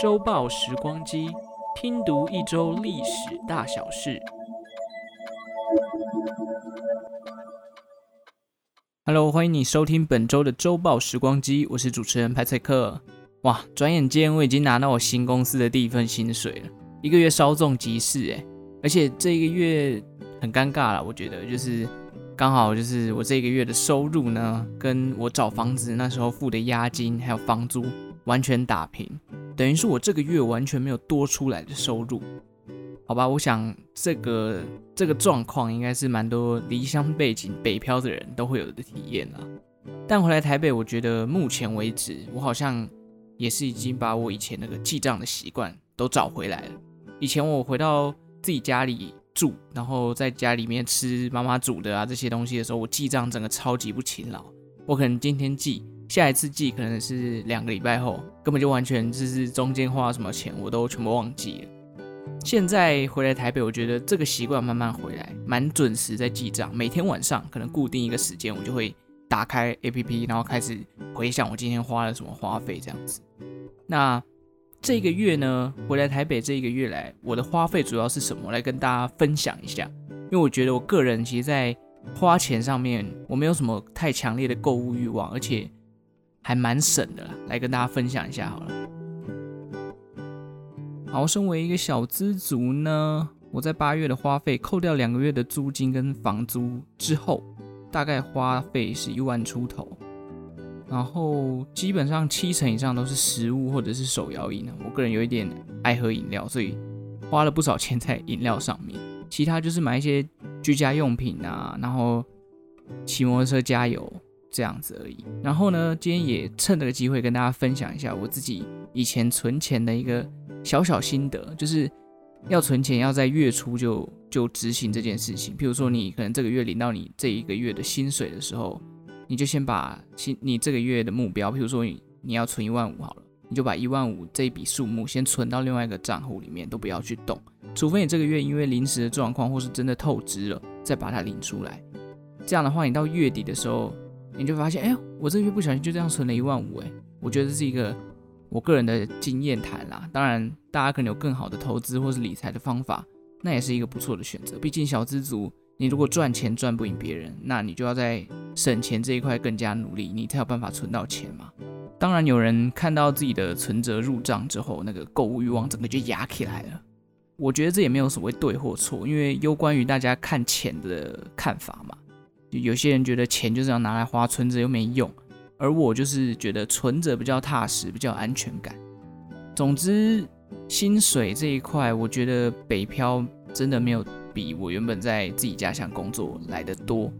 周报时光机，拼读一周历史大小事。Hello，欢迎你收听本周的周报时光机，我是主持人派翠克。哇，转眼间我已经拿到我新公司的第一份薪水了，一个月稍纵即逝哎，而且这一个月很尴尬了，我觉得就是刚好就是我这个月的收入呢，跟我找房子那时候付的押金还有房租完全打平，等于是我这个月完全没有多出来的收入。好吧，我想这个这个状况应该是蛮多离乡背井北漂的人都会有的体验啊。但回来台北，我觉得目前为止，我好像也是已经把我以前那个记账的习惯都找回来了。以前我回到自己家里住，然后在家里面吃妈妈煮的啊这些东西的时候，我记账整个超级不勤劳。我可能今天记，下一次记可能是两个礼拜后，根本就完全就是中间花了什么钱我都全部忘记了。现在回来台北，我觉得这个习惯慢慢回来，蛮准时在记账。每天晚上可能固定一个时间，我就会打开 APP，然后开始回想我今天花了什么花费这样子。那这个月呢，回来台北这一个月来，我的花费主要是什么？来跟大家分享一下。因为我觉得我个人其实，在花钱上面，我没有什么太强烈的购物欲望，而且还蛮省的啦。来跟大家分享一下好了。好，身为一个小资族呢，我在八月的花费扣掉两个月的租金跟房租之后，大概花费是一万出头。然后基本上七成以上都是食物或者是手摇饮。我个人有一点爱喝饮料，所以花了不少钱在饮料上面。其他就是买一些居家用品啊，然后骑摩托车加油这样子而已。然后呢，今天也趁这个机会跟大家分享一下我自己以前存钱的一个。小小心得就是，要存钱要在月初就就执行这件事情。譬如说，你可能这个月领到你这一个月的薪水的时候，你就先把薪你这个月的目标，譬如说你你要存一万五好了，你就把一万五这一笔数目先存到另外一个账户里面，都不要去动，除非你这个月因为临时的状况或是真的透支了，再把它领出来。这样的话，你到月底的时候，你就发现，哎，我这个月不小心就这样存了一万五，哎，我觉得这是一个。我个人的经验谈啦，当然大家可能有更好的投资或是理财的方法，那也是一个不错的选择。毕竟小资族，你如果赚钱赚不赢别人，那你就要在省钱这一块更加努力，你才有办法存到钱嘛。当然，有人看到自己的存折入账之后，那个购物欲望整个就压起来了。我觉得这也没有所谓对或错，因为攸关于大家看钱的看法嘛。有些人觉得钱就是要拿来花，存折又没用。而我就是觉得存着比较踏实，比较安全感。总之，薪水这一块，我觉得北漂真的没有比我原本在自己家乡工作来得多。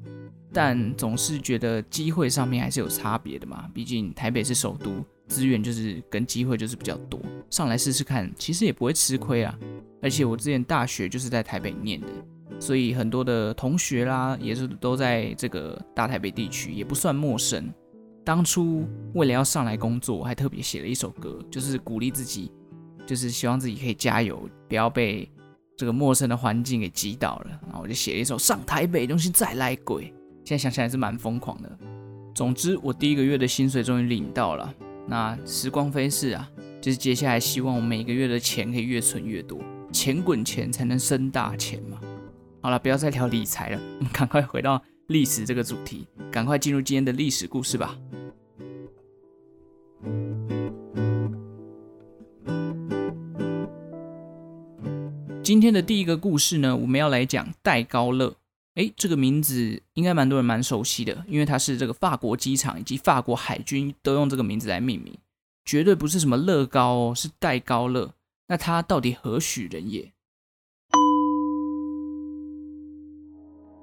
但总是觉得机会上面还是有差别的嘛，毕竟台北是首都，资源就是跟机会就是比较多。上来试试看，其实也不会吃亏啊。而且我之前大学就是在台北念的，所以很多的同学啦，也是都在这个大台北地区，也不算陌生。当初为了要上来工作，我还特别写了一首歌，就是鼓励自己，就是希望自己可以加油，不要被这个陌生的环境给击倒了。然后我就写了一首《上台北东西再来鬼》，现在想起来是蛮疯狂的。总之，我第一个月的薪水终于领到了。那时光飞逝啊，就是接下来希望我每个月的钱可以越存越多，钱滚钱才能生大钱嘛。好了，不要再聊理财了，我们赶快回到历史这个主题，赶快进入今天的历史故事吧。今天的第一个故事呢，我们要来讲戴高乐。诶，这个名字应该蛮多人蛮熟悉的，因为它是这个法国机场以及法国海军都用这个名字来命名，绝对不是什么乐高哦，是戴高乐。那他到底何许人也？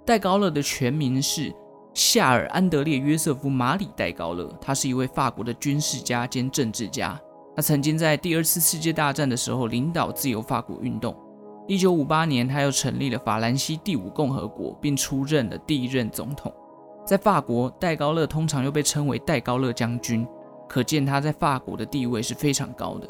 戴高乐的全名是夏尔·安德烈·约瑟夫·马里·戴高乐，他是一位法国的军事家兼政治家。他曾经在第二次世界大战的时候领导自由法国运动。一九五八年，他又成立了法兰西第五共和国，并出任了第一任总统。在法国，戴高乐通常又被称为戴高乐将军，可见他在法国的地位是非常高的。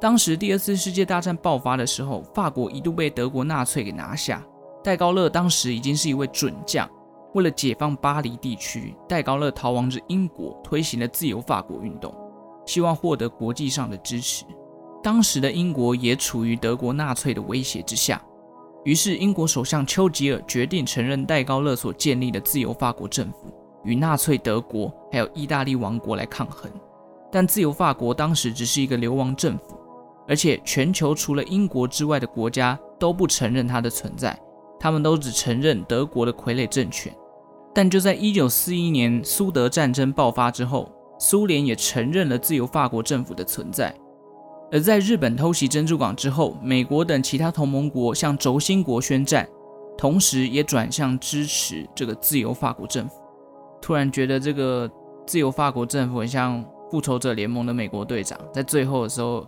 当时第二次世界大战爆发的时候，法国一度被德国纳粹给拿下。戴高乐当时已经是一位准将，为了解放巴黎地区，戴高乐逃亡至英国，推行了自由法国运动，希望获得国际上的支持。当时的英国也处于德国纳粹的威胁之下，于是英国首相丘吉尔决定承认戴高乐所建立的自由法国政府，与纳粹德国还有意大利王国来抗衡。但自由法国当时只是一个流亡政府，而且全球除了英国之外的国家都不承认它的存在，他们都只承认德国的傀儡政权。但就在一九四一年苏德战争爆发之后，苏联也承认了自由法国政府的存在。而在日本偷袭珍珠港之后，美国等其他同盟国向轴心国宣战，同时也转向支持这个自由法国政府。突然觉得这个自由法国政府很像复仇者联盟的美国队长，在最后的时候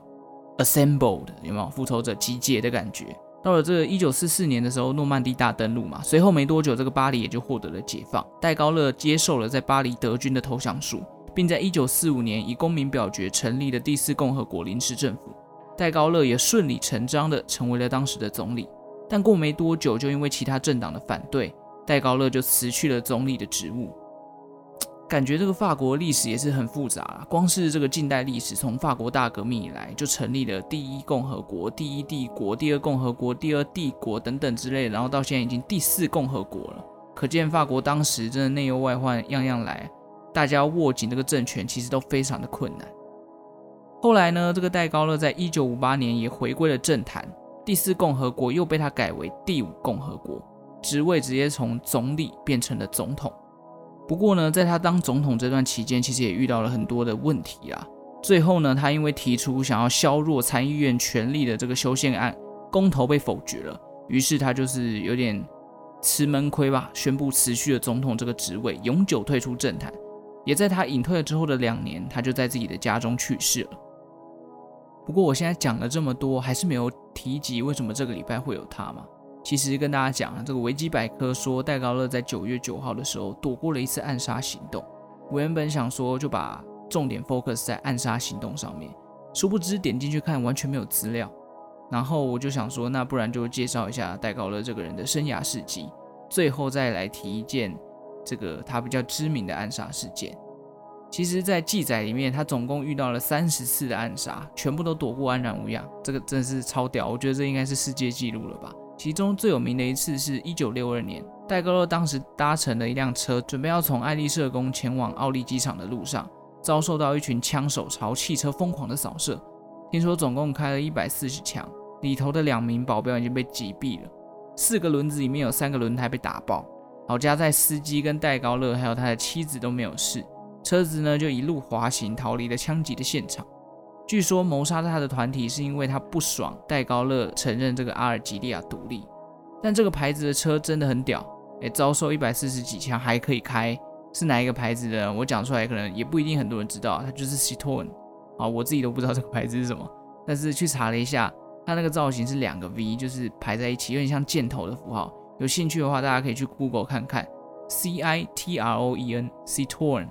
assembled 有没有复仇者集结的感觉？到了这个一九四四年的时候，诺曼底大登陆嘛，随后没多久，这个巴黎也就获得了解放。戴高乐接受了在巴黎德军的投降书。并在一九四五年以公民表决成立了第四共和国临时政府，戴高乐也顺理成章地成为了当时的总理。但过没多久，就因为其他政党的反对，戴高乐就辞去了总理的职务。感觉这个法国历史也是很复杂啊，光是这个近代历史，从法国大革命以来，就成立了第一共和国、第一帝国、第二共和国、第二帝国等等之类，然后到现在已经第四共和国了。可见法国当时真的内忧外患样样来。大家要握紧这个政权，其实都非常的困难。后来呢，这个戴高乐在一九五八年也回归了政坛，第四共和国又被他改为第五共和国，职位直接从总理变成了总统。不过呢，在他当总统这段期间，其实也遇到了很多的问题啊。最后呢，他因为提出想要削弱参议院权力的这个修宪案，公投被否决了，于是他就是有点吃闷亏吧，宣布辞去了总统这个职位，永久退出政坛。也在他隐退了之后的两年，他就在自己的家中去世了。不过我现在讲了这么多，还是没有提及为什么这个礼拜会有他嘛？其实跟大家讲，这个维基百科说戴高乐在九月九号的时候躲过了一次暗杀行动。我原本想说就把重点 focus 在暗杀行动上面，殊不知点进去看完全没有资料。然后我就想说，那不然就介绍一下戴高乐这个人的生涯事迹，最后再来提一件。这个他比较知名的暗杀事件，其实，在记载里面，他总共遇到了三十次的暗杀，全部都躲过安然无恙。这个真的是超屌，我觉得这应该是世界纪录了吧。其中最有名的一次是一九六二年，戴高乐当时搭乘了一辆车，准备要从爱丽舍宫前往奥利机场的路上，遭受到一群枪手朝汽车疯狂的扫射。听说总共开了一百四十枪，里头的两名保镖已经被击毙了，四个轮子里面有三个轮胎被打爆。好家在司机跟戴高乐还有他的妻子都没有事，车子呢就一路滑行逃离了枪击的现场。据说谋杀他的团体是因为他不爽戴高乐承认这个阿尔及利亚独立，但这个牌子的车真的很屌，哎，遭受一百四十几枪还可以开，是哪一个牌子的？我讲出来可能也不一定很多人知道，它就是 Citroen 啊，我自己都不知道这个牌子是什么，但是去查了一下，它那个造型是两个 V，就是排在一起，有点像箭头的符号。有兴趣的话，大家可以去 Google 看看 citroen citoen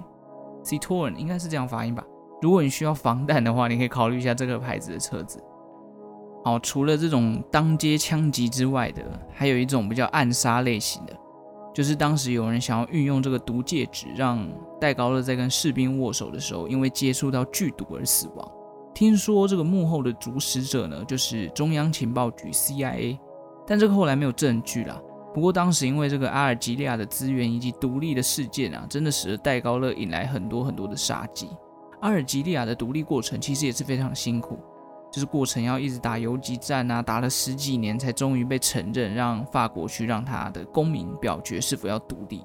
citoen 应该是这样发音吧。如果你需要防弹的话，你可以考虑一下这个牌子的车子。好，除了这种当街枪击之外的，还有一种比较暗杀类型的，就是当时有人想要运用这个毒戒指，让戴高乐在跟士兵握手的时候，因为接触到剧毒而死亡。听说这个幕后的主使者呢，就是中央情报局 CIA，但这个后来没有证据啦。不过当时因为这个阿尔及利亚的资源以及独立的事件啊，真的使得戴高乐引来很多很多的杀机。阿尔及利亚的独立过程其实也是非常辛苦，就是过程要一直打游击战啊，打了十几年才终于被承认，让法国去让他的公民表决是否要独立。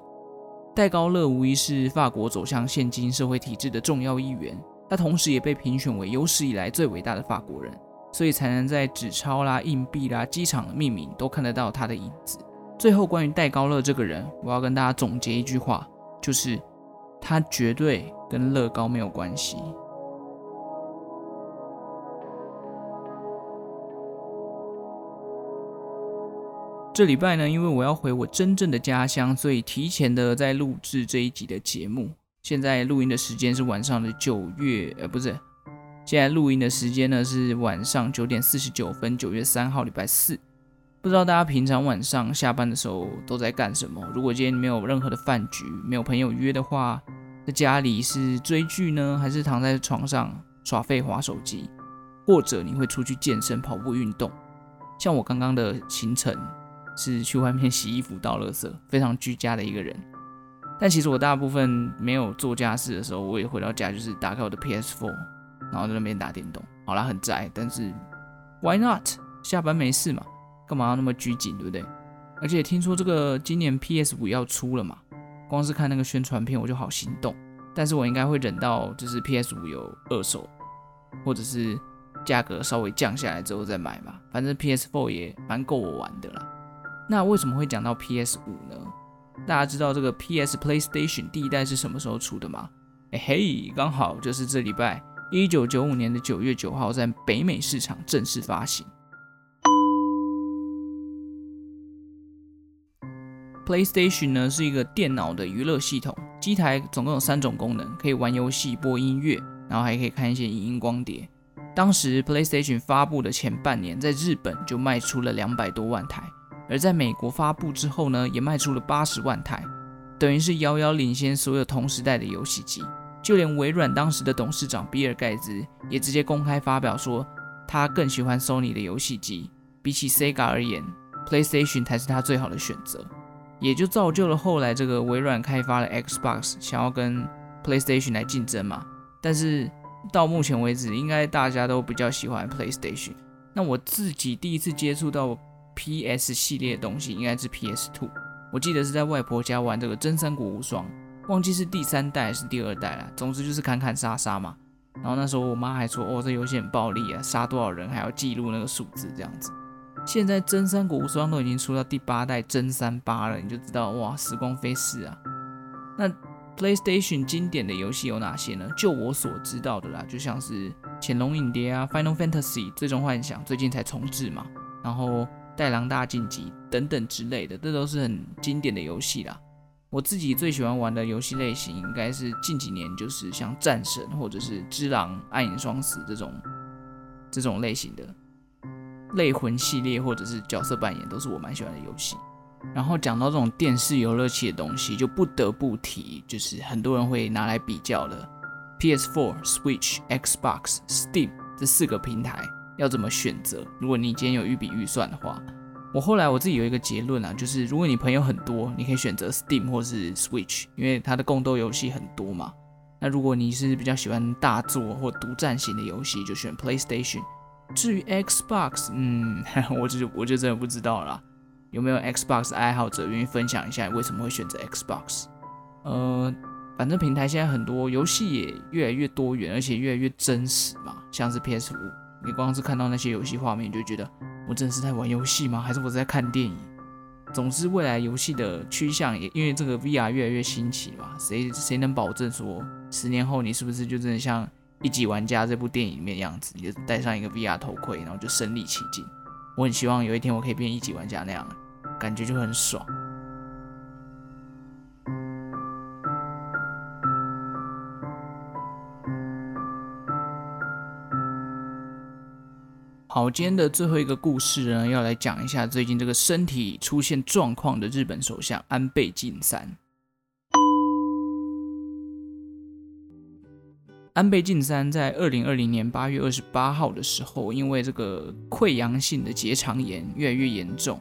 戴高乐无疑是法国走向现今社会体制的重要一员，他同时也被评选为有史以来最伟大的法国人，所以才能在纸钞啦、硬币啦、机场的命名都看得到他的影子。最后，关于戴高乐这个人，我要跟大家总结一句话，就是他绝对跟乐高没有关系。这礼拜呢，因为我要回我真正的家乡，所以提前的在录制这一集的节目。现在录音的时间是晚上的九月，呃，不是，现在录音的时间呢是晚上九点四十九分，九月三号，礼拜四。不知道大家平常晚上下班的时候都在干什么？如果今天没有任何的饭局，没有朋友约的话，在家里是追剧呢，还是躺在床上耍废滑手机？或者你会出去健身、跑步、运动？像我刚刚的行程是去外面洗衣服、倒垃圾，非常居家的一个人。但其实我大部分没有做家事的时候，我也回到家就是打开我的 PS4，然后在那边打电动。好啦，很宅，但是 Why not？下班没事嘛，干嘛要那么拘谨，对不对？而且听说这个今年 PS5 要出了嘛，光是看那个宣传片我就好心动。但是我应该会忍到就是 PS5 有二手，或者是价格稍微降下来之后再买嘛。反正 PS4 也蛮够我玩的啦。那为什么会讲到 PS5 呢？大家知道这个 PS PlayStation 第一代是什么时候出的吗？哎嘿，刚好就是这礼拜，一九九五年的九月九号在北美市场正式发行。PlayStation 呢是一个电脑的娱乐系统，机台总共有三种功能，可以玩游戏、播音乐，然后还可以看一些影音光碟。当时 PlayStation 发布的前半年，在日本就卖出了两百多万台。而在美国发布之后呢，也卖出了八十万台，等于是遥遥领先所有同时代的游戏机。就连微软当时的董事长比尔盖茨也直接公开发表说，他更喜欢 Sony 的游戏机，比起 Sega 而言，PlayStation 才是他最好的选择。也就造就了后来这个微软开发的 Xbox，想要跟 PlayStation 来竞争嘛。但是到目前为止，应该大家都比较喜欢 PlayStation。那我自己第一次接触到。PS 系列的东西应该是 PS2，我记得是在外婆家玩这个《真三国无双》，忘记是第三代还是第二代了。总之就是砍砍杀杀嘛。然后那时候我妈还说：“哦，这游戏很暴力啊，杀多少人还要记录那个数字这样子。”现在《真三国无双》都已经出到第八代真三八了，你就知道哇，时光飞逝啊。那 PlayStation 经典的游戏有哪些呢？就我所知道的啦，就像是《潜龙影蝶》啊，《Final Fantasy》最终幻想最近才重置嘛，然后。《带狼大晋级》等等之类的，这都是很经典的游戏啦。我自己最喜欢玩的游戏类型，应该是近几年就是像《战神》或者是《只狼：暗影双死》这种这种类型的类魂系列，或者是角色扮演，都是我蛮喜欢的游戏。然后讲到这种电视游乐器的东西，就不得不提，就是很多人会拿来比较的 PS4、Switch、Xbox、Steam 这四个平台。要怎么选择？如果你今天有一笔预算的话，我后来我自己有一个结论啊，就是如果你朋友很多，你可以选择 Steam 或是 Switch，因为它的共斗游戏很多嘛。那如果你是比较喜欢大作或独占型的游戏，就选 PlayStation。至于 Xbox，嗯，我就我就真的不知道了。有没有 Xbox 爱好者愿意分享一下为什么会选择 Xbox？呃，反正平台现在很多游戏也越来越多元，而且越来越真实嘛，像是 PS5。你光是看到那些游戏画面，你就觉得我真的是在玩游戏吗？还是我是在看电影？总之，未来游戏的趋向也因为这个 VR 越来越新奇嘛，谁谁能保证说十年后你是不是就真的像《一级玩家》这部电影里面样子，你就戴上一个 VR 头盔，然后就身临其境？我很希望有一天我可以变一级玩家那样，感觉就很爽。好，今天的最后一个故事呢，要来讲一下最近这个身体出现状况的日本首相安倍晋三。安倍晋三在二零二零年八月二十八号的时候，因为这个溃疡性的结肠炎越来越严重，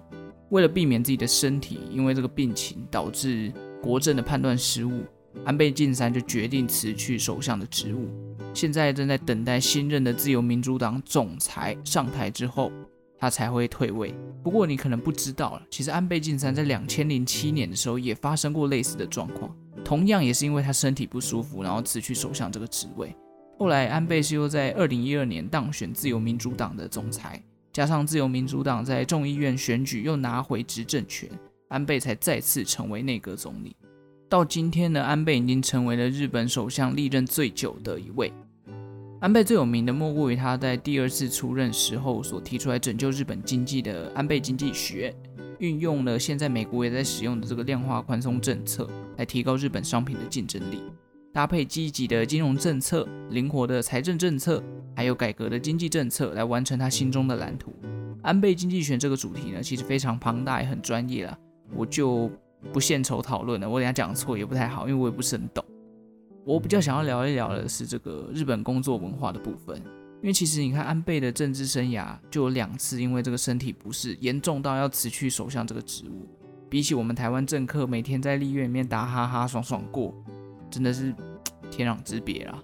为了避免自己的身体因为这个病情导致国政的判断失误，安倍晋三就决定辞去首相的职务。现在正在等待新任的自由民主党总裁上台之后，他才会退位。不过你可能不知道了，其实安倍晋三在两千零七年的时候也发生过类似的状况，同样也是因为他身体不舒服，然后辞去首相这个职位。后来安倍是又在二零一二年当选自由民主党的总裁，加上自由民主党在众议院选举又拿回执政权，安倍才再次成为内阁总理。到今天呢，安倍已经成为了日本首相历任最久的一位。安倍最有名的莫过于他在第二次出任时候所提出来拯救日本经济的安倍经济学，运用了现在美国也在使用的这个量化宽松政策，来提高日本商品的竞争力，搭配积极的金融政策、灵活的财政政策，还有改革的经济政策，来完成他心中的蓝图。安倍经济学这个主题呢，其实非常庞大也很专业了，我就不献丑讨论了。我等下讲错也不太好，因为我也不是很懂。我比较想要聊一聊的是这个日本工作文化的部分，因为其实你看安倍的政治生涯就有两次因为这个身体不适严重到要辞去首相这个职务，比起我们台湾政客每天在立院里面打哈哈爽爽过，真的是 天壤之别啦。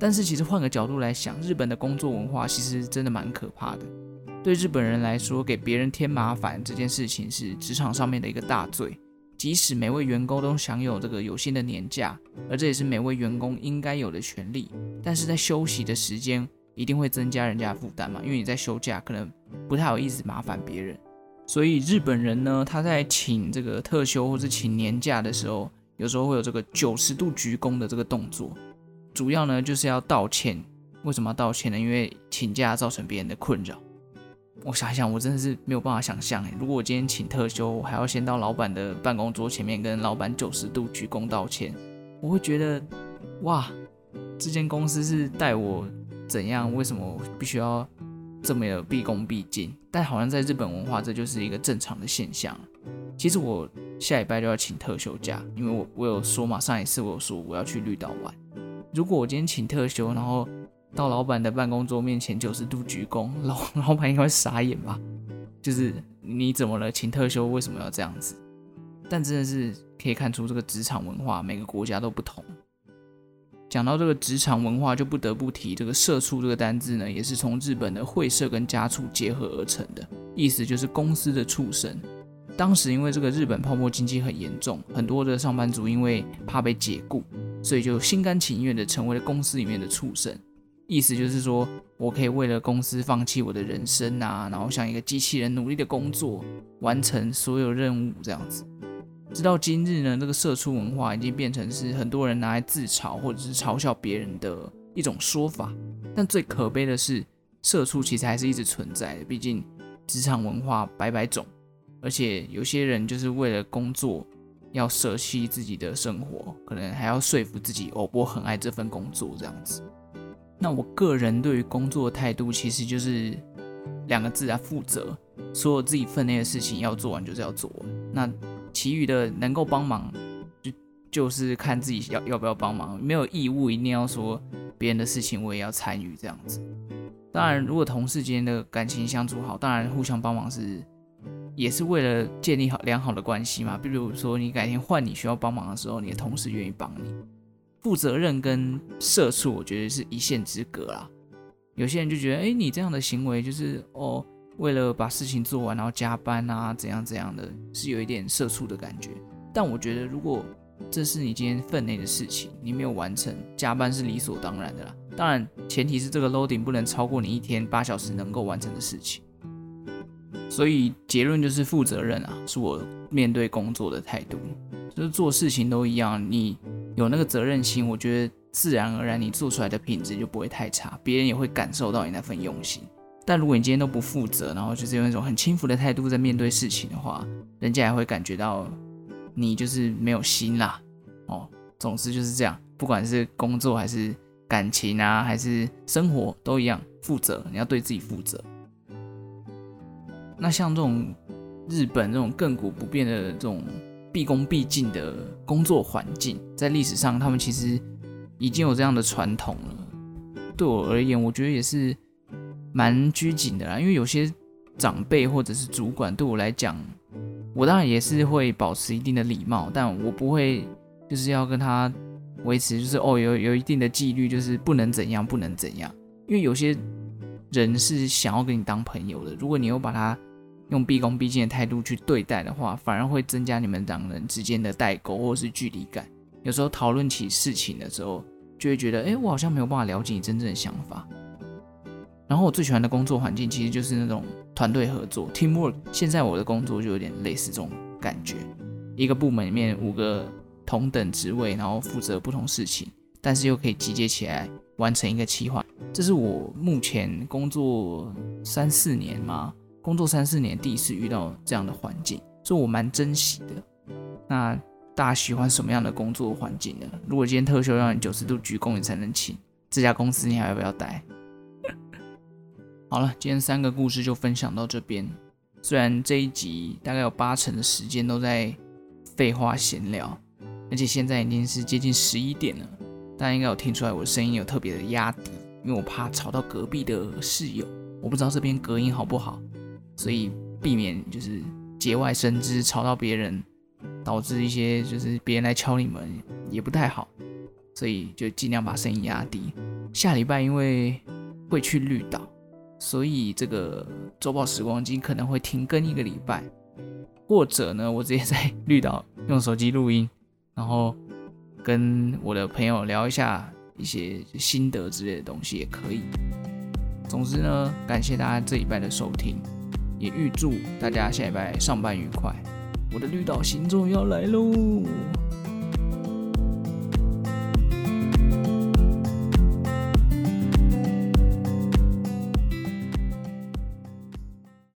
但是其实换个角度来想，日本的工作文化其实真的蛮可怕的。对日本人来说，给别人添麻烦这件事情是职场上面的一个大罪。即使每位员工都享有这个有薪的年假，而这也是每位员工应该有的权利，但是在休息的时间一定会增加人家的负担嘛，因为你在休假可能不太好意思麻烦别人。所以日本人呢，他在请这个特休或是请年假的时候，有时候会有这个九十度鞠躬的这个动作，主要呢就是要道歉。为什么要道歉呢？因为请假造成别人的困扰。我想一想，我真的是没有办法想象诶，如果我今天请特休，我还要先到老板的办公桌前面跟老板九十度鞠躬道歉，我会觉得，哇，这间公司是待我怎样？为什么必须要这么的毕恭毕敬？但好像在日本文化，这就是一个正常的现象。其实我下礼拜就要请特休假，因为我我有说嘛，上一次我有说我要去绿岛玩。如果我今天请特休，然后到老板的办公桌面前九十度鞠躬，老老板应该会傻眼吧？就是你怎么了？请特休为什么要这样子？但真的是可以看出这个职场文化每个国家都不同。讲到这个职场文化，就不得不提这个“社畜”这个单字呢，也是从日本的会社跟家畜结合而成的，意思就是公司的畜生。当时因为这个日本泡沫经济很严重，很多的上班族因为怕被解雇，所以就心甘情愿的成为了公司里面的畜生。意思就是说，我可以为了公司放弃我的人生啊，然后像一个机器人努力的工作，完成所有任务这样子。直到今日呢，这个社畜文化已经变成是很多人拿来自嘲或者是嘲笑别人的一种说法。但最可悲的是，社畜其实还是一直存在的。毕竟职场文化百百种，而且有些人就是为了工作要舍弃自己的生活，可能还要说服自己哦，我很爱这份工作这样子。那我个人对于工作的态度，其实就是两个字啊，负责。所有自己分内的事情要做完，就是要做完。那其余的能够帮忙，就就是看自己要要不要帮忙，没有义务一定要说别人的事情我也要参与这样子。当然，如果同事间的感情相处好，当然互相帮忙是也是为了建立好良好的关系嘛。比如说你改天换你需要帮忙的时候，你的同事愿意帮你。负责任跟社畜，我觉得是一线之隔啦。有些人就觉得，哎，你这样的行为就是哦，为了把事情做完，然后加班啊，怎样怎样的，是有一点社畜的感觉。但我觉得，如果这是你今天分内的事情，你没有完成，加班是理所当然的啦。当然，前提是这个 loading 不能超过你一天八小时能够完成的事情。所以结论就是负责任啊，是我面对工作的态度。就是做事情都一样，你。有那个责任心，我觉得自然而然你做出来的品质就不会太差，别人也会感受到你那份用心。但如果你今天都不负责，然后就是用一种很轻浮的态度在面对事情的话，人家也会感觉到你就是没有心啦。哦，总之就是这样，不管是工作还是感情啊，还是生活都一样，负责，你要对自己负责。那像这种日本这种亘古不变的这种。毕恭毕敬的工作环境，在历史上，他们其实已经有这样的传统了。对我而言，我觉得也是蛮拘谨的啦。因为有些长辈或者是主管，对我来讲，我当然也是会保持一定的礼貌，但我不会就是要跟他维持，就是哦，有有一定的纪律，就是不能怎样，不能怎样。因为有些人是想要跟你当朋友的，如果你又把他。用毕恭毕敬的态度去对待的话，反而会增加你们两人之间的代沟或是距离感。有时候讨论起事情的时候，就会觉得，哎，我好像没有办法了解你真正的想法。然后我最喜欢的工作环境其实就是那种团队合作 （teamwork）。现在我的工作就有点类似这种感觉，一个部门里面五个同等职位，然后负责不同事情，但是又可以集结起来完成一个计划。这是我目前工作三四年嘛。工作三四年，第一次遇到这样的环境，所以我蛮珍惜的。那大家喜欢什么样的工作环境呢？如果今天特休让你九十度鞠躬你才能请，这家公司你还要不要待？好了，今天三个故事就分享到这边。虽然这一集大概有八成的时间都在废话闲聊，而且现在已经是接近十一点了，大家应该有听出来我声音有特别的压低，因为我怕吵到隔壁的室友。我不知道这边隔音好不好，所以避免就是节外生枝吵到别人，导致一些就是别人来敲你们也不太好，所以就尽量把声音压低。下礼拜因为会去绿岛。所以这个周报时光机可能会停更一个礼拜，或者呢，我直接在绿岛用手机录音，然后跟我的朋友聊一下一些心得之类的东西也可以。总之呢，感谢大家这礼拜的收听，也预祝大家下礼拜上班愉快。我的绿岛行终于要来喽！